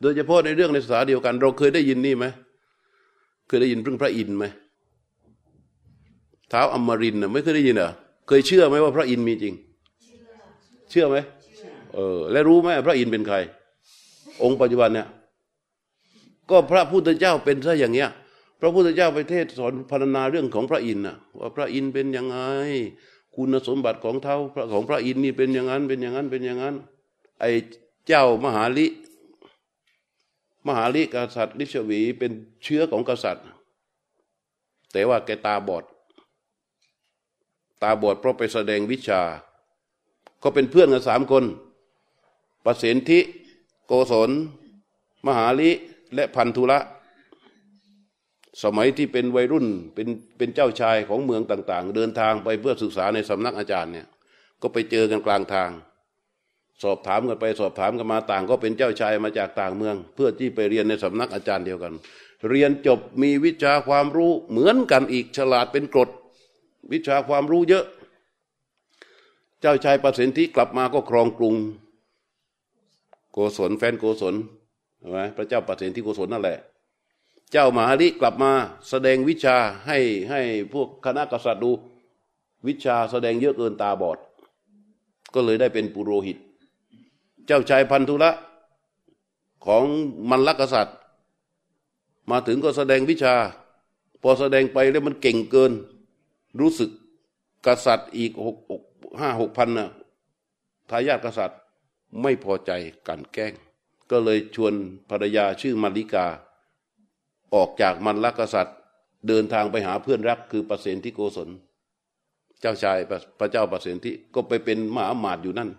โดยเฉพาะในเรื่องในภาษาเดียวกัน เราเคยได้ยินนี่ไหมเคยได้ยินเรื่องพระอินทร์ไหมเท้าอมรินทร์ไม่เคยได้ยินเหรอเคยเชื่อไหมว่าพระอินทร์มีจริง เชื่อไหมเออ และรู้ไหมพระอินทร์เป็นใคร องค์ปัจจุบันเนี่ย ก็พระพุทธเจ้าเป็นซะอย่างเงี้ย พระพุทธเจ้าไปเทศสอนพรรณนาเรื่องของพระอินทร์นะว่าพระอินทร์เป็นยังไง คุณสมบัติของเท้าของพระอินทร์นี่เป็นอย่างนั้นเป็นอย่างนั้นเป็นอย่างนั้น ไอ้เจ้ามหาลิ มหาลิกษัตริย์ลิชวีเป็นเชื้อของกษัตริย์ แต่ว่าแกตาบอด ตาบอดเพราะไปแสดงวิชา ก็เป็นเพื่อนกันสามคนประสิทธิโกศล มหาลิและพันธุระสมัยที่เป็นวัยรุ่นเป็นเป็นเจ้าชายของเมืองต่าง ๆ เดินทางไปเพื่อศึกษาในสำนักอาจารย์เนี่ยก็ไปเจอกันกลางทาง สอบถามกันไปสอบถามกันมาต่าง ก็เป็นเจ้าชายมาจากต่างเมือง เพื่อที่ไปเรียนในสำนักอาจารย์เดียวกัน เรียนจบมีวิชาความรู้เหมือนกันอีกฉลาดเป็นกรด วิชาความรู้เยอะ เจ้าชายประสิทธิกลับมาก็ครองกรุง โกศลแฟนโกศลใช่ไหมพระเจ้าประสิทธิโกศลนั่นแหละ เจ้ามหาลิกลับมาแสดงวิชาให้ให้พวกคณะกษัตริย์ดู วิชาแสดงเยอะเกินตาบอด ก็เลยได้เป็นปุโรหิต เจ้าชายพันธุระของมันลกษัตริย์ มาถึงก็แสดงวิชา พอแสดงไปแล้วมันเก่งเกิน รู้สึกกษัตริย์อีกหกห้าหกพันนะทายาทกษัตริย์ไม่พอใจกันแกล้ง ก็เลยชวนภรรยาชื่อมาริกา ออกจากมันลกษัตริย์ เดินทางไปหาเพื่อนรักคือประเสนที่โกศล เจ้าชายพระเจ้าประเสนที่ก็ไปเป็นมหาหมาดอยู่นั่น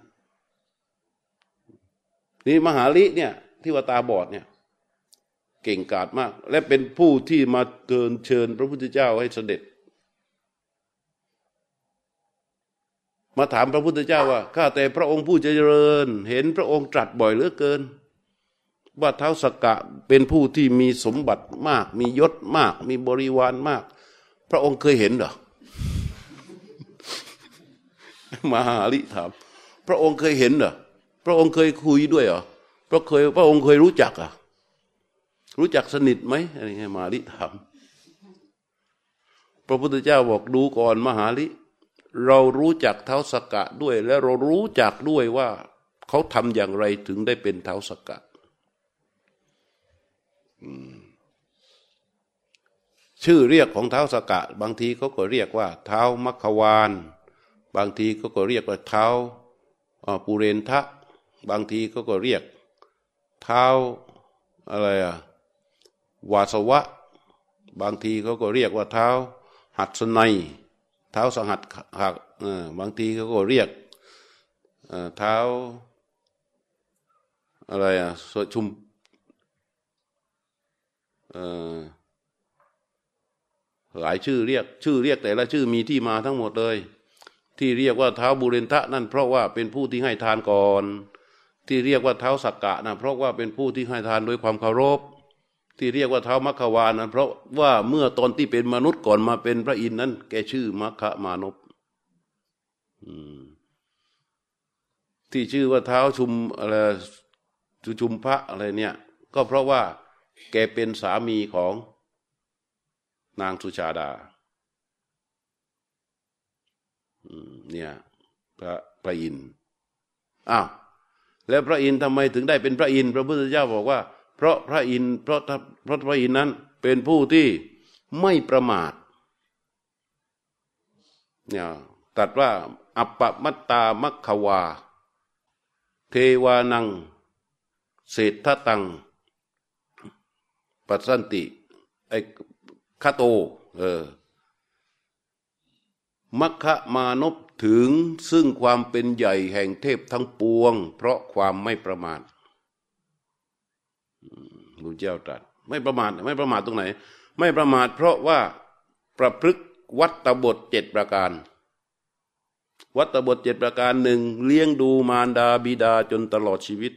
นี่มหาลิเนี่ยที่ว่าตาบอดเนี่ยเก่งกาจมาก และเป็นผู้ที่มาเกินเชิญพระพุทธเจ้าให้เสด็จ มาถามพระพุทธเจ้าว่าข้าแต่พระองค์ผู้เจริญ เห็นพระองค์ตรัสบ่อยเหลือเกิน ว่าเท้าสกกะเป็นผู้ที่มีสมบัติมาก มียศมาก มีบริวารมาก พระองค์เคยเห็นเหรอมหาลิถาม พระองค์เคยเห็นเหรอ พระองค์เคยคุยด้วยเหรอพระเคยพระองค์เคยรู้จักอะ รู้จักสนิทไหมอะไรเงี้ยมาลิถามพระพุทธเจ้าบอกดูก่อนมหาลิ เรารู้จักเท้าสกกะด้วย และเรารู้จักด้วยว่า เขาทำอย่างไรถึงได้เป็นเท้าสกกะชื่อเรียกของเท้าสกกะ บางทีเขาก็เรียกว่า เท้ามัคควาน บางทีเขาก็เรียกว่าเท้าปุเรนทะ บางทีเขาก็เรียก เท้าอะไรอะวาสวะ บางทีเขาก็เรียกว่าเท้า หัดสนัยเท้าสหัดหักบางทีเขาก็เรียกเท้าอะไรอะสชุมหลายชื่อเรียก ชื่อเรียกแต่ละชื่อมีที่มาทั้งหมดเลย ที่เรียกว่าเท้าบุเรนทะนั่นเพราะว่าเป็นผู้ที่ให้ทานก่อน ที่เรียกว่าเท้าสักกะนะเพราะว่าเป็นผู้ที่ให้ทานด้วยความเคารพ ที่เรียกว่าเท้ามัคควานะเพราะว่าเมื่อตอนที่เป็นมนุษย์ก่อนมาเป็นพระอินทร์นั้น แกชื่อมัคคมานพที่ชื่อว่าเท้าชุมอะไรชุมพระอะไรเนี่ย ก็เพราะว่า แกเป็นสามีของนางสุชาดาเนี่ยพระพระอินทร์อ้าว แล้วพระอินทร์ทำไมถึงได้เป็นพระอินทร์พระพุทธเจ้าบอกว่า เพราะพระอินทร์เพราะเพราะพระอินทร์นั้น เป็นผู้ที่ไม่ประมาทเนี่ยตัดว่า อัปปมัตตามัคควา เทวานัง เศรษฐตัง ปัสสันติ ไอคาโต เออมัคคะมานพ ถึงซึ่งความเป็นใหญ่แห่งเทพทั้งปวง เพราะความไม่ประมาทพระเจ้าตรัสไม่ประมาทไม่ประมาทตรงไหน ไม่ประมาทเพราะว่าประพฤกวัตบทเจ็ดประการ วัตบทเจ็ดประการหนึ่งเลี้ยงดูมารดาบิดาจนตลอดชีวิต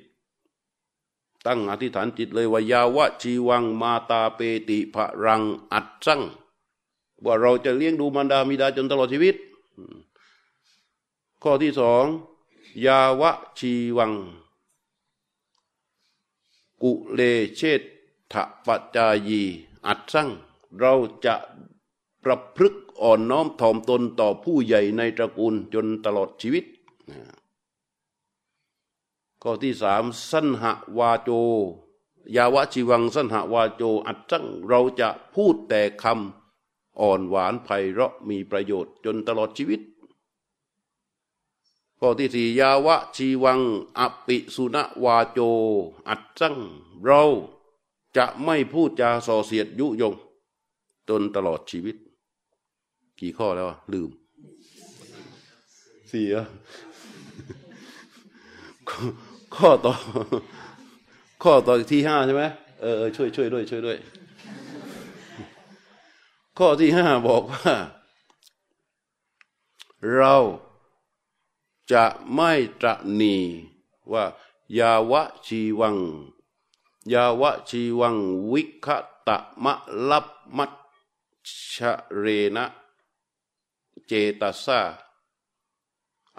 ตั้งอธิษฐานจิตเลยว่ายาวะชีวังมาตาเปติภรังอัดสั่งว่าเราจะเลี้ยงดูมารดาบิดาจนตลอดชีวิต ข้อที่สองยาวะชีวัง กุเลเชษฐปัจจายี อัดสั่งเราจะประพฤกอ่อนน้อมถ่อมตนต่อผู้ใหญ่ในตระกูลจนตลอดชีวิต ข้อที่สามสันหวาโจ ยาวะชิวังสันหวาโจ อัดจังเราจะพูดแต่คำอ่อนหวานไพเราะมีประโยชน์จนตลอดชีวิต ข้อที่สี่ยาวะชีวังอปิสุนวาโจ อัดจังเราจะไม่พูดจาส่อเสียดยุยง จนตลอดชีวิต กี่ข้อแล้วลืมสี่อะข้อต่อ ข้อต่อที่ห้าใช่ไหมเออช่วยช่วยด้วย ช่วยด้วย ข้อที่ห้าบอกว่า เรา จะไม่ตระนีว่ายาวะชีวัง ยาวะชีวังวิคตะมะลับมัชชเรนะ เจตสา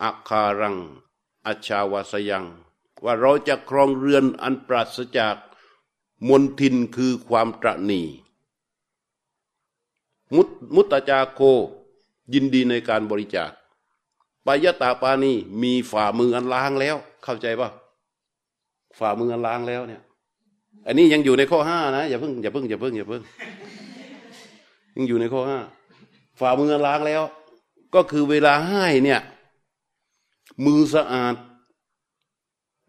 อาคารังอชาวาสยัง ว่าเราจะครองเรือนอันปราศจากมนทินคือความตรณีมุตมุตจาโคยินดีในการบริจาค ปายตาปานีมีฝ่ามืออันล้างแล้ว เข้าใจป่ะฝ่ามืออันล้างแล้วเนี่ย อันนี้ยังอยู่ในข้อห้านะอย่าเพิ่งอย่าเพิ่งอย่าเพิ่งอย่าเพิ่งยังอยู่ในข้อห้าฝ่ามืออันล้างแล้ว ก็คือเวลาให้เนี่ย มือสะอาด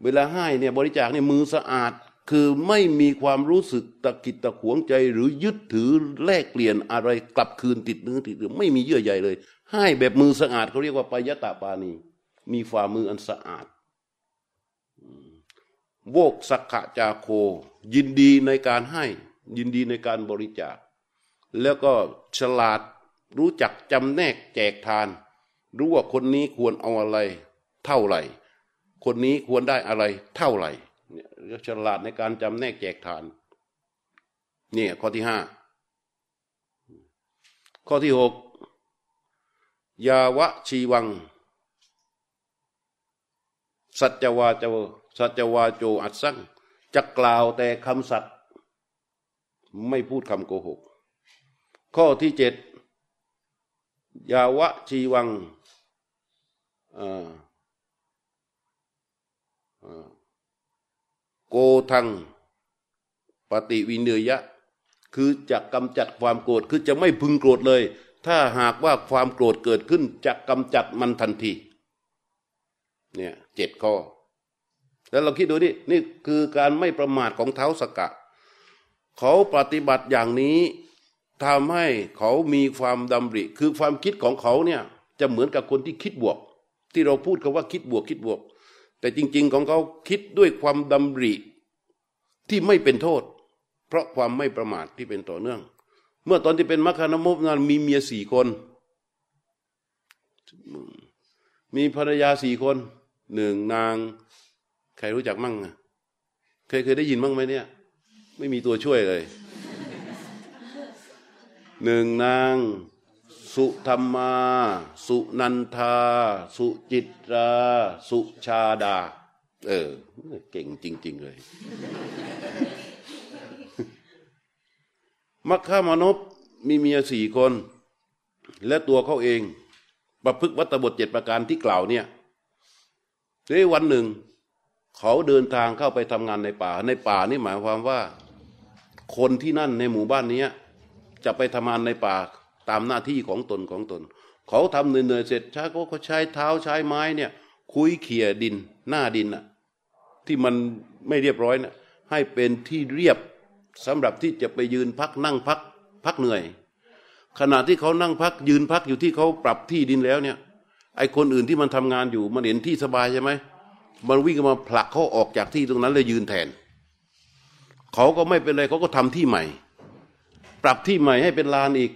เวลาให้เนี่ยบริจาคเนี่ยมือสะอาดคือไม่มีความรู้สึกตะกิดตะขวงใจหรือยึดถือแลกเปลี่ยนอะไรกลับคืนติดเนื้อติดเนื้อไม่มีเยื่อใยเลย ให้แบบมือสะอาดเขาเรียกว่าปายตาปานี มีฝ่ามืออันสะอาดโวกสักขะจาโค ยินดีในการให้ ยินดีในการบริจาค แล้วก็ฉลาดรู้จักจำแนกแจกทาน รู้ว่าคนนี้ควรเอาอะไร เท่าไหร่ คนนี้ควรได้อะไร เท่าไหร่เนี่ยฉลาดในการจำแนกแจกทานเนี่ยข้อที่ห้าข้อที่หก ยาวะชีวัง สัจวาจวสัจวาโจอัดสั่งจะกล่าวแต่คำสัตย์ไม่พูดคำโกหก ข้อที่เจ็ดยาวะชีวังโกทังปฏิวินเนยะ คือจะกำจัดความโกรธคือจะไม่พึงโกรธเลย ถ้าหากว่าความโกรธเกิดขึ้นจะกำจัดมันทันที เนี่ยเจ็ดข้อ แล้วเราคิดดูดินี่คือการไม่ประมาทของเท้าสกกะ เขาปฏิบัติอย่างนี้ทำให้เขามีความดำริ คือความคิดของเขาเนี่ยจะเหมือนกับคนที่คิดบวก ที่เราพูดคาว่าคิดบวกคิดบวก แต่จริง ๆ ของเขาคิดด้วยความดำริที่ไม่เป็นโทษ เพราะความไม่ประมาทที่เป็นต่อเนื่อง เมื่อตอนที่เป็นมัคคานมุปนั้นมีเมียสี่คน มีภรรยาสี่คนหนึ่งนาง ใครรู้จักมั่งเคยเคยได้ยินมั่งไหมเนี่ย ไม่มีตัวช่วยเลยหนึ่งนาง สุธรรมา สุนันทา สุจิตรา สุชาดา เออ เก่งจริง ๆ เลย มัคคามนพมีเมียสี่คน และตัวเขาเอง ประพฤกวัตบทเจ็ดประการที่กล่าวเนี่ยในวันหนึ่ง เขาเดินทางเข้าไปทำงานในป่า ในป่านี่หมายความว่า คนที่นั่นในหมู่บ้านนี้จะไปทำงานในป่าตามหน้าที่ของตนของตน เขาทำเหนื่อยเสร็จช้าก็เขาใช้เท้าใช้ไม้เนี่ย คุยเขี่ยดินหน้าดินน่ะที่มันไม่เรียบร้อยน่ะให้เป็นที่เรียบ สำหรับที่จะไปยืนพักนั่งพักพักเหนื่อย ขณะที่เขานั่งพักยืนพักอยู่ที่เขาปรับที่ดินแล้วเนี่ย ไอคนอื่นที่มันทำงานอยู่มันเห็นที่สบายใช่ไหมมันวิ่งมาผลักเขาออกจากที่ตรงนั้นเลยยืนแทน เขาก็ไม่เป็นไรเขาก็ทำที่ใหม่ ปรับที่ใหม่ให้เป็นลานอีก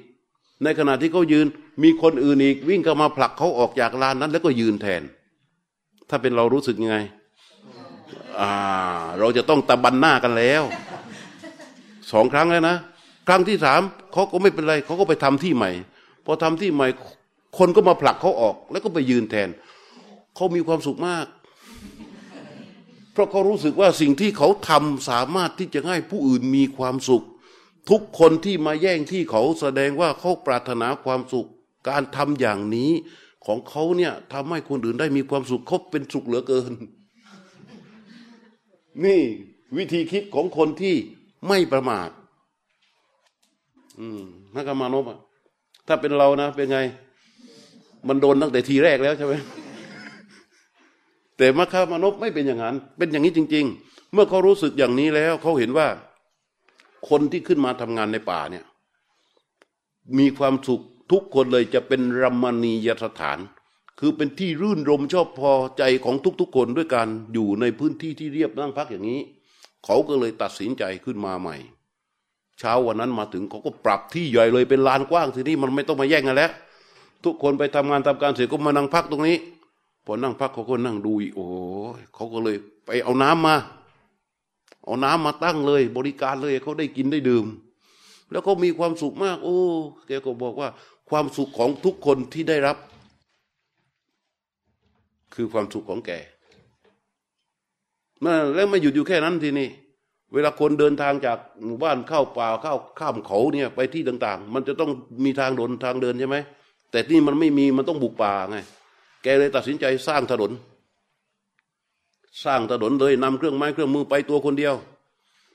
ในขณะที่เขายืนมีคนอื่นอีก วิ่งเข้ามาผลักเขาออกจากลานนั้น แล้วก็ยืนแทน ถ้าเป็นเรารู้สึกยังไง อ่า เราจะต้องตะบันหน้ากันแล้ว สองครั้งแล้วนะ ครั้งที่สามเขาก็ไม่เป็นไรเขาก็ไปทำที่ใหม่ พอทำที่ใหม่คนก็มาผลักเขาออก แล้วก็ไปยืนแทน เขามีความสุขมาก เพราะเขารู้สึกว่าสิ่งที่เขาทำสามารถที่จะให้ผู้อื่นมีความสุข ทุกคนที่มาแย่งที่เขาแสดงว่าเขาปรารถนาความสุข การทำอย่างนี้ของเขาเนี่ยทำให้คนอื่นได้มีความสุขเขาเป็นสุขเหลือเกิน นี่วิธีคิดของคนที่ ไม่ประมาท อืมนักกรรมานพอะถ้าเป็นเรานะเป็นไง มันโดนตั้งแต่ทีแรกแล้วใช่ไหมแต่มัคคมานพไม่เป็นอย่างนั้น เป็นอย่างนี้จริง ๆ เมื่อเขารู้สึกอย่างนี้แล้วเขาเห็นว่า คนที่ขึ้นมาทำงานในป่าเนี่ย มีความสุขทุกคนเลยจะเป็นรัมณียสถาน คือเป็นที่รื่นรมชอบพอใจของทุกๆคนด้วยการอยู่ในพื้นที่ที่เรียบนั่งพักอย่างนี้ เขาก็เลยตัดสินใจขึ้นมาใหม่ เช้าวันนั้นมาถึงเขาก็ปรับที่ใหญ่เลยเป็นลานกว้างทีนี้มันไม่ต้องมาแย่งกันแล้ว ทุกคนไปทำงานทำการเสร็จก็มานั่งพักตรงนี้ พอนั่งพักเขาก็นั่งดูโอ้เขาก็เลยไปเอาน้ำมา เอาน้ำมาตั้งเลย บริการเลยเขาได้กินได้ดื่ม แล้วก็มีความสุขมาก โอ้แกก็บอกว่า ความสุขของทุกคนที่ได้รับ คือความสุขของแก แล้วไม่หยุดอยู่แค่นั้นทีนี้เวลาคนเดินทางจากหมู่บ้านเข้าป่าเข้าข้ามเขาเนี่ยไปที่ต่าง ๆ มันจะต้องมีทางเดินทางเดินใช่ไหมแต่ที่มันไม่มีมันต้องบุกป่าไง แกเลยตัดสินใจสร้างถนน สร้างถนนเลยนำเครื่องไม้เครื่องมือไปตัวคนเดียว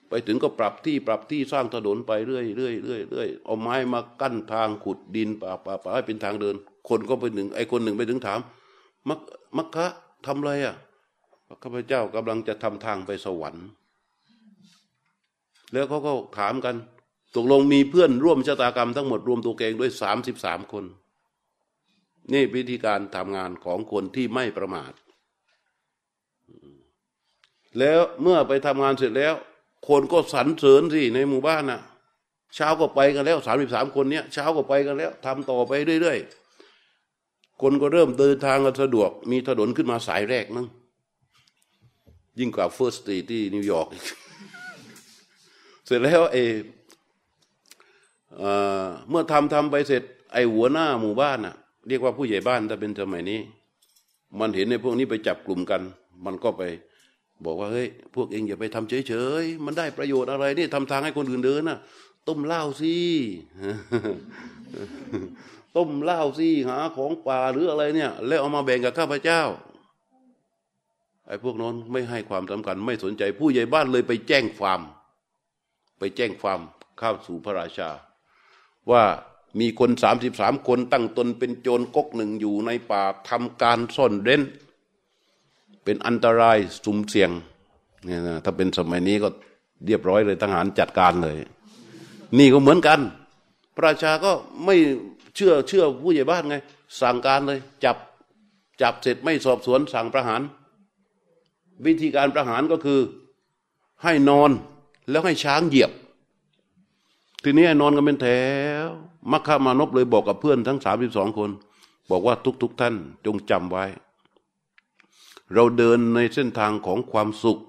ไปถึงก็ปรับที่ปรับที่สร้างถนนไปเรื่อยเรื่อยเรื่อยเรื่อยเอาไม้มากั้นทางขุดดินป่าป่าป่าให้เป็นทางเดิน คนก็ไปหนึ่งไอ้คนหนึ่งไปถึงถาม มักมักคะทำอะไรอะ ข้าพเจ้ากำลังจะทำทางไปสวรรค์ แล้วเขาก็ถามกันตกลงมีเพื่อนร่วมชะตากรรมทั้งหมดรวมตัวเกงด้วยสามสิบสามคน นี่วิธีการทำงานของคนที่ไม่ประมาท แล้วเมื่อไปทำงานเสร็จแล้ว คนก็สรรเสริญสิในหมู่บ้านน่ะ เช้าก็ไปกันแล้วสามสิบสามคนเนี้ยเช้าก็ไปกันแล้วทำต่อไปเรื่อยๆ คนก็เริ่มเดินทางกันสะดวก มีถนนขึ้นมาสายแรกนั่ง ยิ่งกว่า First Street ที่นิวยอร์กเสร็จแล้วเอเมื่อทำทำไปเสร็จ ไอหัวหน้าหมู่บ้านน่ะ เรียกว่าผู้ใหญ่บ้านถ้าเป็นสมัยนี้ มันเห็นในพวกนี้ไปจับกลุ่มกัน มันก็ไป บอกว่าเฮ้ยพวกเองอย่าไปทำเฉยๆมันได้ประโยชน์อะไรนี่ทำทางให้คนอื่นเดินน่ะ ต้มเหล้าสิต้มเหล้าสิหาของป่าหรืออะไรเนี่ย แล้วเอามาแบ่งกับข้าพเจ้า ไอ้พวกนั้นไม่ให้ความสำคัญไม่สนใจผู้ใหญ่บ้านเลยไปแจ้งความไปแจ้งความเข้าสู่พระราชา ว่ามีคนสามสิบสามคนตั้งตนเป็นโจรก๊กหนึ่งอยู่ในป่าทำการซ่อนเร้น เป็นอันตรายสุ่มเสี่ยงเนี่ยนะถ้าเป็นสมัยนี้ก็เรียบร้อยเลยทหารจัดการเลย นี่ก็เหมือนกันประราชาก็ไม่เชื่อเชื่อผู้ใหญ่บ้านไง สั่งการเลย จับจับเสร็จไม่สอบสวนสั่งประหาร วิธีการประหารก็คือให้นอนแล้วให้ช้างเหยียบ ทีนี้นอนกันเป็นแถวมัคคามานพเลยบอกกับเพื่อนทั้งสามสิบสองคน บอกว่าทุกๆทท่านจงจำไว้ เราเดินในเส้นทางของความสุข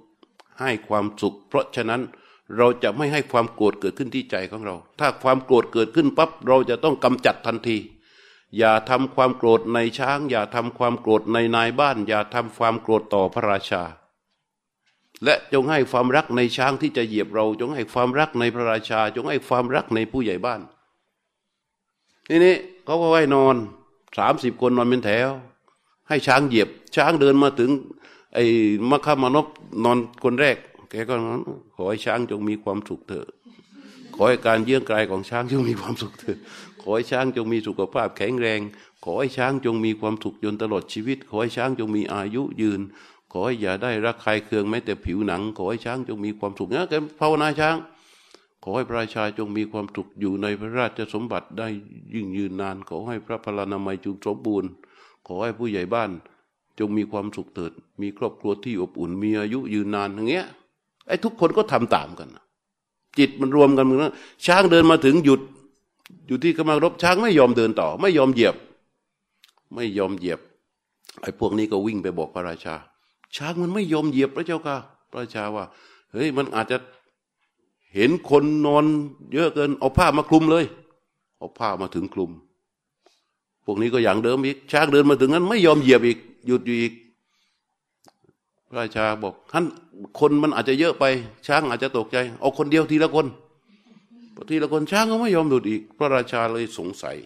ให้ความสุข เพราะฉะนั้นเราจะไม่ให้ความโกรธเกิดขึ้นที่ใจของเรา ถ้าความโกรธเกิดขึ้นปั๊บเราจะต้องกำจัดทันที อย่าทำความโกรธในช้าง อย่าทำความโกรธในนายบ้าน อย่าทำความโกรธต่อพระราชา และจงให้ความรักในช้างที่จะเหยียบเรา จงให้ความรักในพระราชา จงให้ความรักในผู้ใหญ่บ้านทีนี้เขาก็ไว้นอนสามสิบคนนอนเป็นแถว ให้ช้างเหยียบ ช้างเดินมาถึง ไอ้มคามานพนอนคนแรก แกก็นอนขอให้ช้างจงมีความสุขเถอะขอให้การเยื่องกายของช้างจงมีความสุขเถอะขอให้ช้างจงมีสุขภาพแข็งแรง ขอให้ช้างจงมีความสุขจนตลอดชีวิต ขอให้ช้างจงมีอายุยืน ขอให้อย่าได้รักใครเคืองแม้แต่ผิวหนัง ขอให้ช้างจงมีความสุขนะแกภาวนาช้าง ขอให้ประชาจงมีความสุขอยู่ในพระราชสมบัติได้ยิ่งยืนนาน ขอให้พระพลานามัยจงสมบูรณ์ ขอให้ผู้ใหญ่บ้านจงมีความสุขเถิด มีครอบครัวที่อบอุ่น มีอายุยืนนานอย่างเงี้ย ไอ้ทุกคนก็ทำตามกัน จิตมันรวมกันมือนช้างเดินมาถึงหยุด อยู่ที่กำลังรบช้างไม่ยอมเดินต่อ ไม่ยอมเหยียบ ไม่ยอมเหยียบ ไอ้พวกนี้ก็วิ่งไปบอกพระราชา ช้างมันไม่ยอมเหยียบพระเจ้าค่ะ พระราชาว่า เฮ้ยมันอาจจะเห็นคนนอนเยอะเกิน เอาผ้ามาคลุมเลย เอาผ้ามาถึงคลุม พวกนี้ก็อย่างเดิมอีก ช้างเดินมาถึงนั้น ไม่ยอมเหยียบอีก หยุดอยู่อีก พระราชาบอกท่านคนมันอาจจะเยอะไป ช้างอาจจะตกใจ เอาคนเดียวทีละคนทีละคนช้างก็ไม่ยอมหลุดอีก พระราชาเลยสงสัย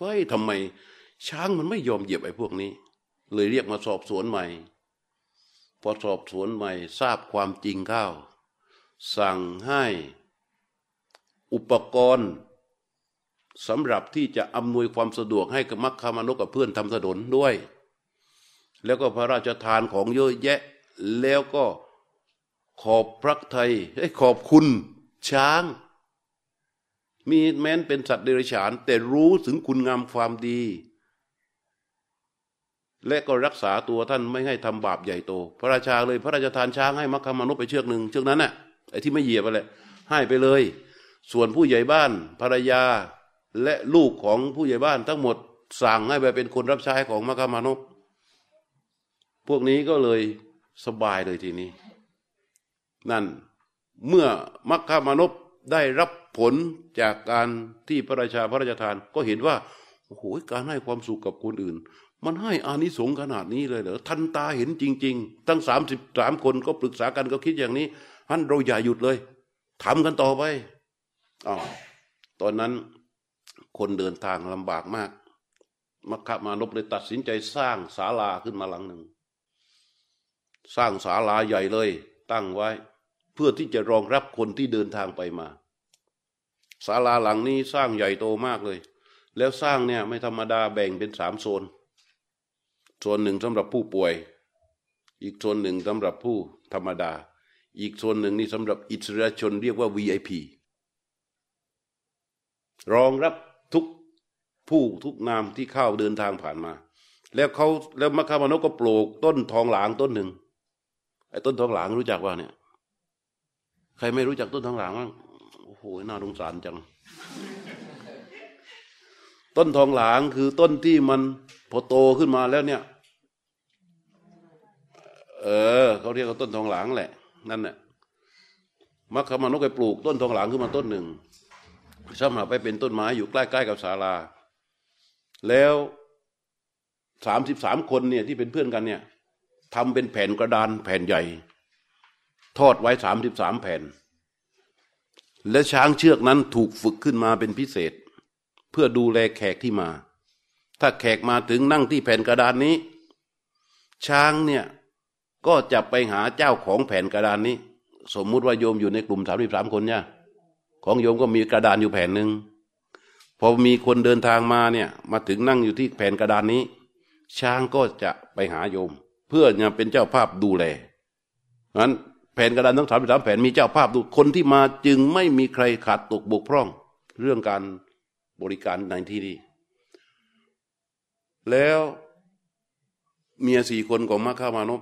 ว่าทำไม ช้างมันไม่ยอมเหยียบไอ้พวกนี้ เลยเรียกมาสอบสวนใหม่ พอสอบสวนใหม่ทราบความจริงเข้า สั่งให้อุปกรณ์สำหรับที่จะอำนวยความสะดวกให้กับมัคคามนกกับเพื่อนทำถนนด้วย แล้วก็พระราชทานของเยอะแยะ แล้วก็ขอบพระไทยขอบคุณช้าง มีแม้นเป็นสัตว์เดรัจฉาน แต่รู้ถึงคุณงามความดี และก็รักษาตัวท่านไม่ให้ทำบาปใหญ่โต พระราชาเลยพระราชทานช้างให้มัคคามานพไปเชือกหนึ่งเชือกนั้นน่ะไอ้ที่ไม่เหยียบไปเลยให้ไปเลย ส่วนผู้ใหญ่บ้านภรรยาและลูกของผู้ใหญ่บ้านทั้งหมดสั่งให้ไปเป็นคนรับใช้ของมัคคามานพพวกนี้ก็เลยสบายเลยทีนี้ นั่นเมื่อมัคคามานพได้รับผลจากการที่พระราชาพระราชทานก็เห็นว่าโอ้โหการให้ความสุขกับคนอื่น มันให้อานิสงส์ขนาดนี้เลยเหรอทันตาเห็นจริง ๆ ตั้งสามสิบสามคนก็ปรึกษากันก็คิดอย่างนี้ฮันเราอย่าหยุดเลยทำกันต่อไปอ๋อตอนนั้นคนเดินทางลำบากมาก มัคคามานพเลยตัดสินใจสร้างศาลาขึ้นมาหลังหนึ่ง สร้างศาลาใหญ่เลย ตั้งไว้ เพื่อที่จะรองรับคนที่เดินทางไปมาศาลาหลังนี้สร้างใหญ่โตมากเลย แล้วสร้างเนี่ยไม่ธรรมดาแบ่งเป็นสามโซน โซนหนึ่งสำหรับผู้ป่วย อีกโซนหนึ่งสำหรับผู้ธรรมดา อีกโซนหนึ่งนี่สำหรับอิสระชนเรียกว่า VIP รองรับทุกผู้ทุกนามที่เข้าเดินทางผ่านมา แล้วเขาแล้วมัคคามานก็ปลูกต้นทองหลางต้นหนึ่งไอ้ต้นทองหลางรู้จักว่าเนี่ย ใครไม่รู้จักต้นทองหลางบ้างโอ้โหน่าสงสารจัง ต้นทองหลางคือต้นที่มันพอโตขึ้นมาแล้วเนี่ย เออเขาเรียกว่าต้นทองหลางแหละ นั่นแหละมัคคามานก็ปลูกต้นทองหลางขึ้นมาต้นหนึ่งสำหรับไปเป็นต้นไม้อยู่ใกล้ๆกับศาลา แล้วสามสิบสามคนเนี่ยที่เป็นเพื่อนกันเนี่ยทำเป็นแผ่นกระดานแผ่นใหญ่ ทอดไว้สามสิบสามแผ่น และช้างเชือกนั้นถูกฝึกขึ้นมาเป็นพิเศษ เพื่อดูแลแขกที่มา ถ้าแขกมาถึงนั่งที่แผ่นกระดานนี้ ช้างเนี่ยก็จะไปหาเจ้าของแผ่นกระดานนี้ สมมุติว่าโยมอยู่ในกลุ่มสามสิบสามคนเนี่ยของโยมก็มีกระดานอยู่แผ่นหนึ่งพอมีคนเดินทางมาเนี่ยมาถึงนั่งอยู่ที่แผ่นกระดานนี้ ช้างก็จะไปหาโยม เพื่อจะเป็นเจ้าภาพดูแลนั้นแผ่นกระดานทั้งสามสามแผ่นมีเจ้าภาพดูคนที่มาจึงไม่มีใครขาดตกบกพร่อง เรื่องการ บริการในที่นี้แล้วเมียสี่คนของมาค้ามานพ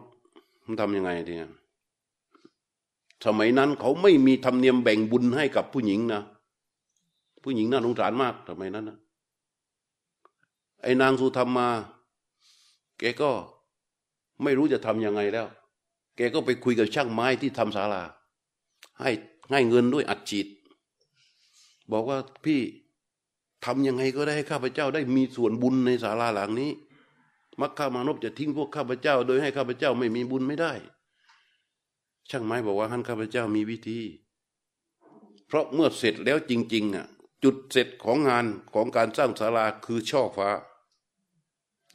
มันทำยังไงทีนี้สมัยนั้นเขาไม่มีธรรมเนียมแบ่งบุญให้กับผู้หญิงนะผู้หญิงน่าสงสารมากสมัยนั้นนะไอ้นางสุธรรมมา แกก็ไม่รู้จะทำยังไงแล้ว แกก็ไปคุยกับช่างไม้ที่ทำศาลา ให้ให้เงินด้วยอัดฉีด บอกว่าพี่ ทำยังไงก็ได้ให้ข้าพเจ้าได้มีส่วนบุญในศาลาหลังนี้มักข้ามานพจะทิ้งพวกข้าพเจ้า โดยให้ข้าพเจ้าไม่มีบุญไม่ได้ ช่างไม้บอกว่าท่านข้าพเจ้ามีวิธี เพราะเมื่อเสร็จแล้วจริง ๆอะจุดเสร็จของงานของการสร้างศาลาคือช่อฟ้า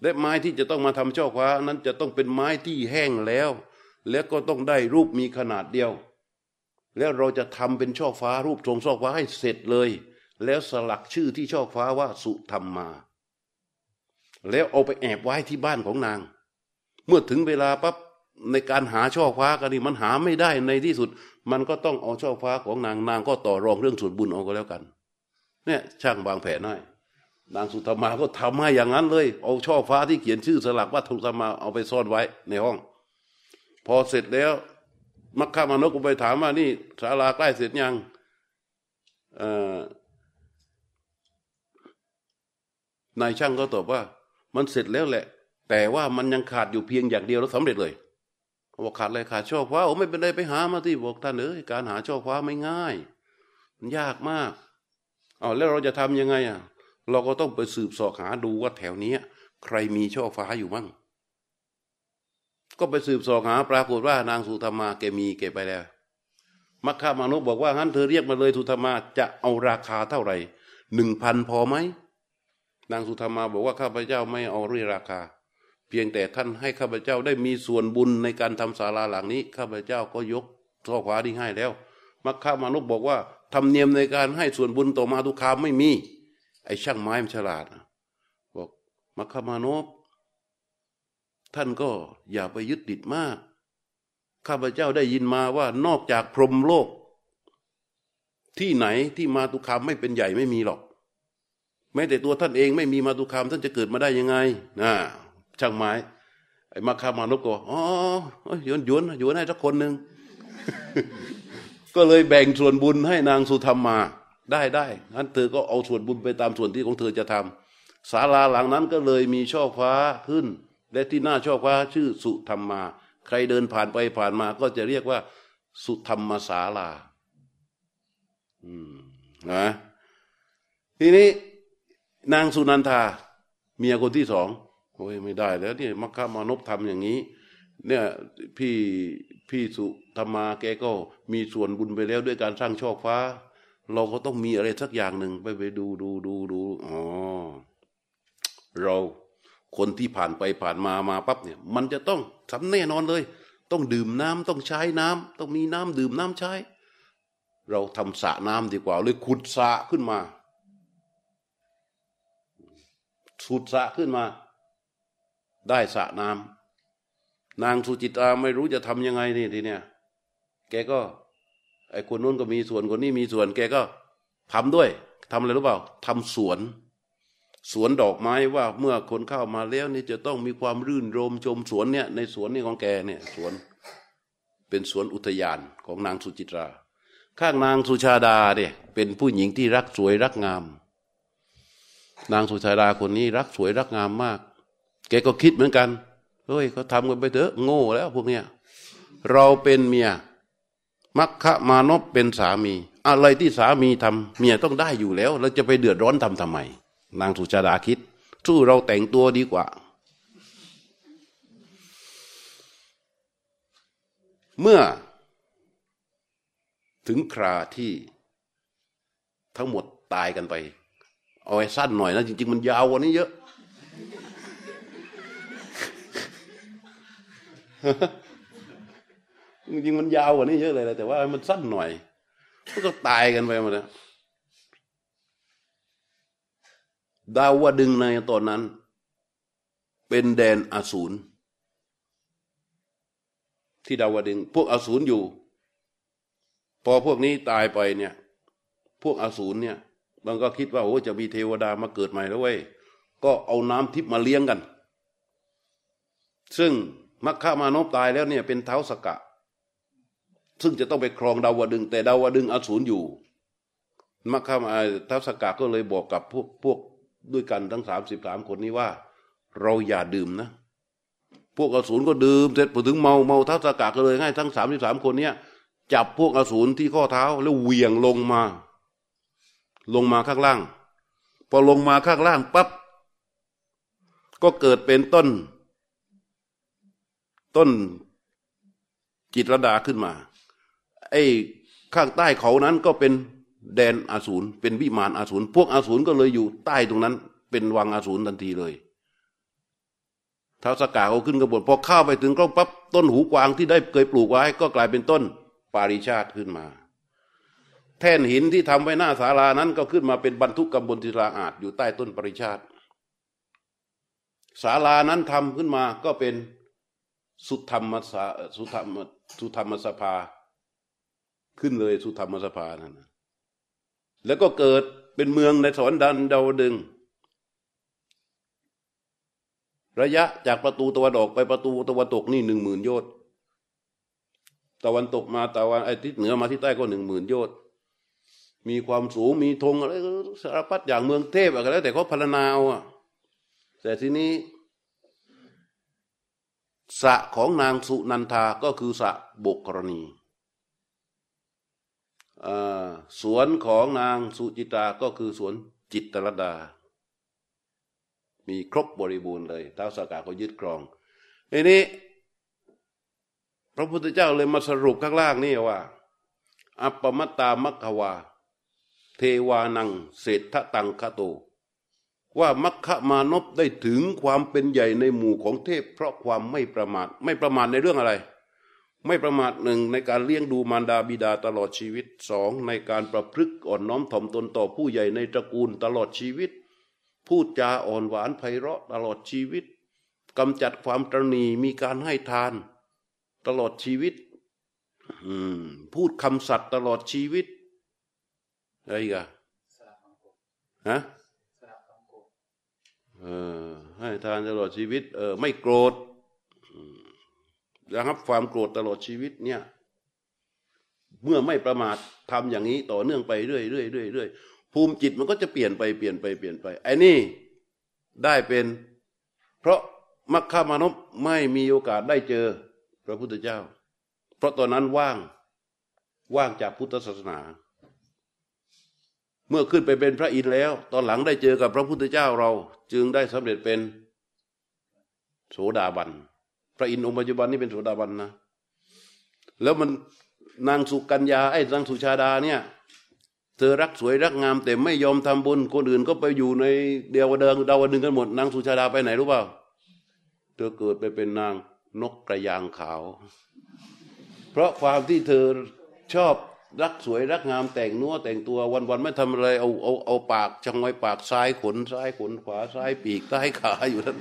และไม้ที่จะต้องมาทำช่อฟ้านั้นจะต้องเป็นไม้ที่แห้งแล้ว แล้วก็ต้องได้รูปมีขนาดเดียว แล้วเราจะทำเป็นช่อฟ้ารูปทรงช่อฟ้าให้เสร็จเลย แล้วสลักชื่อที่ช่อฟ้าว่าสุธรรมมา แล้วเอาไปแอบไว้ที่บ้านของนาง เมื่อถึงเวลาปั๊บในการหาช่อฟ้ากันนี่มันหาไม่ได้ในที่สุด มันก็ต้องเอาช่อฟ้าของนางนางก็ต่อรองเรื่องส่วนบุญเอาก็แล้วกัน เนี่ยช่างบางแผนให้นางสุธรรมาก็ทำให้อย่างนั้นเลย เอาช่อฟ้าที่เขียนชื่อสลักว่าทุธรรมาเอาไปซ่อนไว้ในห้อง พอเสร็จแล้ว มักข้ามานกก็ไปถามว่านี่ศาลาใกล้เสร็จยังเอ,อ นายช่างก็ตอบว่า มันเสร็จแล้วแหละ แต่ว่ามันยังขาดอยู่เพียงอย่างเดียวแล้วสำเร็จเลยบอกขาดอะไรขาดช่อฟ้าโอ้ไม่เป็นไรไปหามาที่บอกท่านเอ้ยการหาช่อฟ้าไม่ง่ายมันยากมากเอาแล้วเราจะทํำยังไงอะ เราก็ต้องไปสืบสอบหาดูว่าแถวนี้ใครมีช่อฟ้าอยู่บ้างก็ไปสืบสอบหาปรากฏว่านางสุธรรมาแกมีแกไปแล้ว มัคคามานพบอกว่างั้นเธอเรียกมาเลยสุธรรมาจะเอาราคาเท่าไหร่หนึ่งพันพอไหม นางสุธรรมาบอกว่าข้าพเจ้าไม่เอาเรื่องราคา เพียงแต่ท่านให้ข้าพเจ้าได้มีส่วนบุญในการทำศาลาหลังนี้ ข้าพเจ้าก็ยกข้อขวาที่ให้แล้ว มัคคามานพบอกว่าธรรมเนียมในการให้ส่วนบุญต่อมาทุกคามไม่มี ไอ้ช่างไม้มันฉลาดบอกมัคคามานพท่านก็อย่าไปยึดติดมาก ข้าพเจ้าได้ยินมาว่านอกจากพรหมโลก ที่ไหนที่มาตุคามไม่เป็นใหญ่ไม่มีหรอก ม้แต่ตัวท่านเองไม่มีมาตุคามท่านจะเกิดมาได้ยังไงนะช่างไม้ไอ้มาคามานพก็อ๋อโยนโยนโยนให้สักคนหนึ่งก็เลยแบ่งส่วนบุญให้นางสุธรรมมา ได้ได้งั้นเธอก็เอาส่วนบุญไปตามส่วนที่ของเธอจะทำศาลาหลังนั้นก็เลยมีช่อฟ้าขึ้น และที่หน้าช่อบว่าชื่อสุธรรมมา ใครเดินผ่านไปผ่านมา ก็จะเรียกว่า สุธรรมศาลา อืมนะทีนี้ นางสุนันทาเมียคนที่สองโอ้ยไม่ได้แล้วเนี่ยมัคคามานพทำอย่างนี้ เนี่ยพี่พี่สุธรรมาแกก็มีส่วนบุญไปแล้วด้วยการสร้างช่อฟ้า เราก็ต้องมีอะไรสักอย่างหนึ่งไปไปดูดูดูดูอ๋อเราคนที่ผ่านไปผ่านมามาปั๊บเนี่ย มันจะต้องทำแน่นอนเลย ต้องดื่มน้ำต้องใช้น้ำต้องมีน้ำดื่มน้ำใช้ เราทำสระน้ำดีกว่าเลยขุดสระขึ้นมา สุดสะขึ้นมา ได้สระน้ำนางสุจิตราไม่รู้จะทำยังไงนี่ทีเนี้ยแกก็ไอ้คนนู้นก็มีส่วนคนนี้มีส่วน แกก็ทำด้วยทำอะไรรู้เปล่าทำสวน สวนดอกไม้ว่าเมื่อคนเข้ามาแล้วนี่จะต้องมีความรื่นรมชมสวนเนี่ย ในสวนนี่ของแกเนี่ย สวน เป็นสวนอุทยานของนางสุจิตรา ข้างนางสุชาดาเนี่ยเป็นผู้หญิงที่รักสวยรักงาม นางสุชาดาคนนี้รักสวยรักงามมาก แกก็คิดเหมือนกันเฮ้ยเขาทำกันไปเถอะโง่แล้วพวกเนี้ยเราเป็นเมียมัคคะมานพเป็นสามี อะไรที่สามีทำเมียต้องได้อยู่แล้วเราจะไปเดือดร้อนทำทำไม นางสุชาดาคิดสู้เราแต่งตัวดีกว่า เมื่อ ถึงคราที่ทั้งหมดตายกันไป เอาไว้สั้นหน่อยนะจริง ๆ มันยาวกว่านี้เยอะ จริงๆมันยาวกว่านี้เยอะเลยแต่ว่ามันสั้นหน่อยมันก็ตายกันไปหมดแล้วดาวดึงในตอนนั้น เป็นแดนอสูรที่ดาวดึง พวกอสูรอยู่ พอพวกนี้ตายไปเนี่ย พวกอสูรเนี่ย มันก็คิดว่าโอ้จะมีเทวดามาเกิดใหม่แล้วเว้ยก็เอาน้ำทิพย์มาเลี้ยงกัน ซึ่งมัคคามานพตายแล้วเนี่ยเป็นเท้าสกะ ซึ่งจะต้องไปครองดาวดึง แต่ดาวดึงอสูรอยู่ มัคคามาเท้าสกะก็เลยบอกกับพวกพวกด้วยกันทั้งสามสิบสามคนนี้ว่า เราอย่าดื่มนะ พวกอสูรก็ดื่มเสร็จพอถึงเมาเมาเท้าสกาก็เลยให้ทั้งสามสิบสามคนเนี้ยจับพวกอสูรที่ข้อเท้าแล้วเหวี่ยงลงมา ลงมาข้างล่าง พอลงมาข้างล่างปั๊บก็เกิดเป็นต้น ต้นจิตรดาขึ้นมา ไอ้ข้างใต้เขานั้นก็เป็นแดนอาสูรเป็นวิมานอาสูรพวกอาสูรก็เลยอยู่ใต้ตรงนั้น เป็นวังอาสูรทันทีเลยท้าวสก่าเขาขึ้นกระบวนพอเข้าไปถึงก็ปั๊บต้นหูกวางที่ได้เคยปลูกไว้ ก็กลายเป็นต้นปาริชาติขึ้นมา แท่นหินที่ทำไว้หน้าศาลานั้นก็ขึ้นมาเป็นบรรทุกกำบลศิลาอาจอยู่ใต้ต้นปริชาติศาลานั้นทำขึ้นมาก็เป็นสุธรรมสาสุธรรมสุธรรมสภา ขึ้นเลยสุธรรมสภานั่นแล้วก็เกิดเป็นเมืองในสวรรค์ดันดาวดึง ระยะจากประตูตะวันออกไปประตูตะวันตกนี่หนึ่งหมื่นโยชน์ตะวันตกมาตะวันไอ้ทิศเหนือมาที่ใต้ก็หนึ่งหมื่นโยชน์ มีความสูงมีธงอะไรสารพัดอย่างเมืองเทพอะไรแล้ว แต่เขาพรรณนาเอาอะแต่ทีนี้สะของนางสุนันทาก็คือสะบกกรณีสวนของนางสุจิตาก็คือสวนจิตรดา มีครบบริบูรณ์เลยท้าวสากาก็ยึดครองทีนี้ พระพุทธเจ้าเลยมาสรุปข้างล่างนี่ว่า อัปปมัตตามัคควา เทวานังเศรษฐตังคโต ว่ามัคคมานพได้ถึงความเป็นใหญ่ในหมู่ของเทพ เพราะความไม่ประมาทไม่ประมาทในเรื่องอะไร ไม่ประมาทหนึ่งในการเลี้ยงดูมารดาบิดาตลอดชีวิตสองในการประพฤกอ่อนน้อมถ่อมตนต่อผู้ใหญ่ในตระกูลตลอดชีวิต พูดจาอ่อนหวานไพเราะตลอดชีวิตกำจัดความตรณีมีการให้ทาน ตลอดชีวิตพูดคำสัตย์ตลอดชีวิต อะไรกันฮะเออให้ทานตลอดชีวิต เออ ไม่โกรธระงับความโกรธตลอดชีวิตเนี่ย เมื่อไม่ประมาททำอย่างนี้ ต่อเนื่องไปเรื่อยเรื่อยเรื่อยเรื่อยภูมิจิตมันก็จะเปลี่ยนไปเปลี่ยนไปเปลี่ยนไปไอ้นี่ได้เป็น เพราะมัคคามานพไม่มีโอกาสได้เจอ พระพุทธเจ้า เพราะตอนนั้นว่างว่างจากพุทธศาสนา เมื่อขึ้นไปเป็นพระอินทร์แล้ว ตอนหลังได้เจอกับพระพุทธเจ้าเรา จึงได้สำเร็จเป็นโสดาบัน พระอินทร์องค์ปัจจุบันนี่เป็นโสดาบันนะ แล้วมันนางสุกัญญาไอ้นางสุชาดาเนี่ย เธอรักสวยรักงาม แต่ไม่ยอมทำบุญคนอื่นก็ไปอยู่ในเดียวเดิงดาวดึงกันหมด นางสุชาดาไปไหนรู้เปล่า เธอเกิดไปเป็นนางนกกระยางขาว เพราะความที่เธอชอบ รักสวยรักงามแต่งนัวแต่งตัววันๆไม่ทำอะไรเอาเอาเอาปากจังไว้ปากซ้ายขนซ้ายขนขวาซ้ายปีกซ้ายขาอยู่นั่น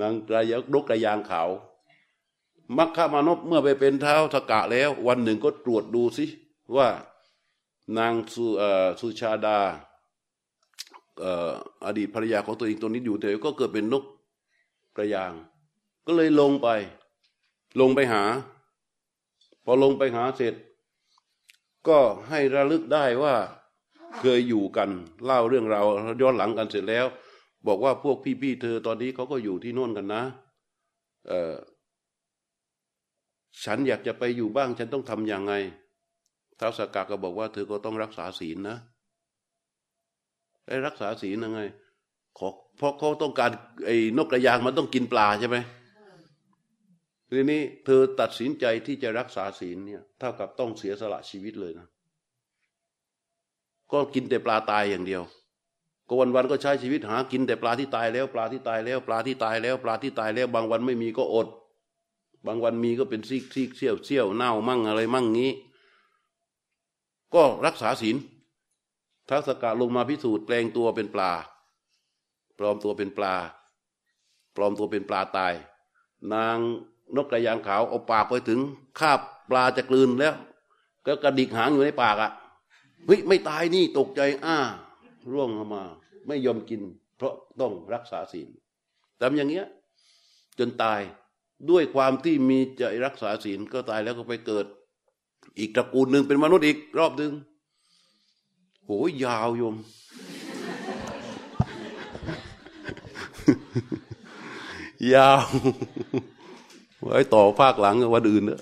นางกระยนกกระยางขาวมัคคามานพเมื่อไปเป็นเท้าสกะแล้ว วันหนึ่งก็ตรวจดูสิว่านางสุสชาดาอดีตภรรยาของตัวเองตัวนี้อยู่เถอก็เกิดเป็นนกกระยาง ก็เลยลงไป ลงไปหา อลงไปหาเสร็จ ก็ให้ระลึกได้ว่าเคยอยู่กันเล่าเรื่องราวย้อนหลังกันเสร็จแล้ว บอกว่าพวกพี่ๆเธอตอนนี้เขาก็อยู่ที่โน่นกันนะเออฉันอยากจะไปอยู่บ้าง ฉันต้องทำยังไงท้าวสากาก็บอกว่าเธอก็ต้องรักษาศีลนะไอ้รักษาศีลยังไงขอเพราะเขาต้องการไอ้นกกระยางมันต้องกินปลาใช่ไหม ทีนี้เธอตัดสินใจที่จะรักษาศีลเนี่ยเท่ากับต้องเสียสละชีวิตเลยนะ ก็กินแต่ปลาตายอย่างเดียว ก็วันวันก็ใช้ชีวิตหากินแต่ปลาที่ตายแล้ว ปลาที่ตายแล้ว ปลาที่ตายแล้ว ปลาที่ตายแล้ว บางวันไม่มีก็อด บางวันมีก็เป็นซีกซีกเสี้ยวเสี้ยวเน่ามั่งอะไรมั่งงี้ ก็รักษาศีลท้าสกาลงมาพิสูจน์แปลงตัวเป็นปลา ปลอมตัวเป็นปลา ปลอมตัวเป็นปลาตาย นาง นกกระยางขาวเอาปากไปถึงคาบปลาจะกลืนแล้ว ก็กระดิกหางอยู่ในปากอะ่ะเฮ้ยไม่ตายนี่ตกใจ อ้า ร่วงออกมา ไม่ยอมกิน เพราะต้องรักษาศีลทำอย่างเงี้ย จนตายด้วยความที่มีใจรักษาศีลก็ตายแล้วก็ไปเกิด อีกตระกูลหนึ่งเป็นมนุษย์อีกรอบหนึ่งโหยาวโยม ยาว ไว้ต่อภาคหลังวันอื่นเนอะ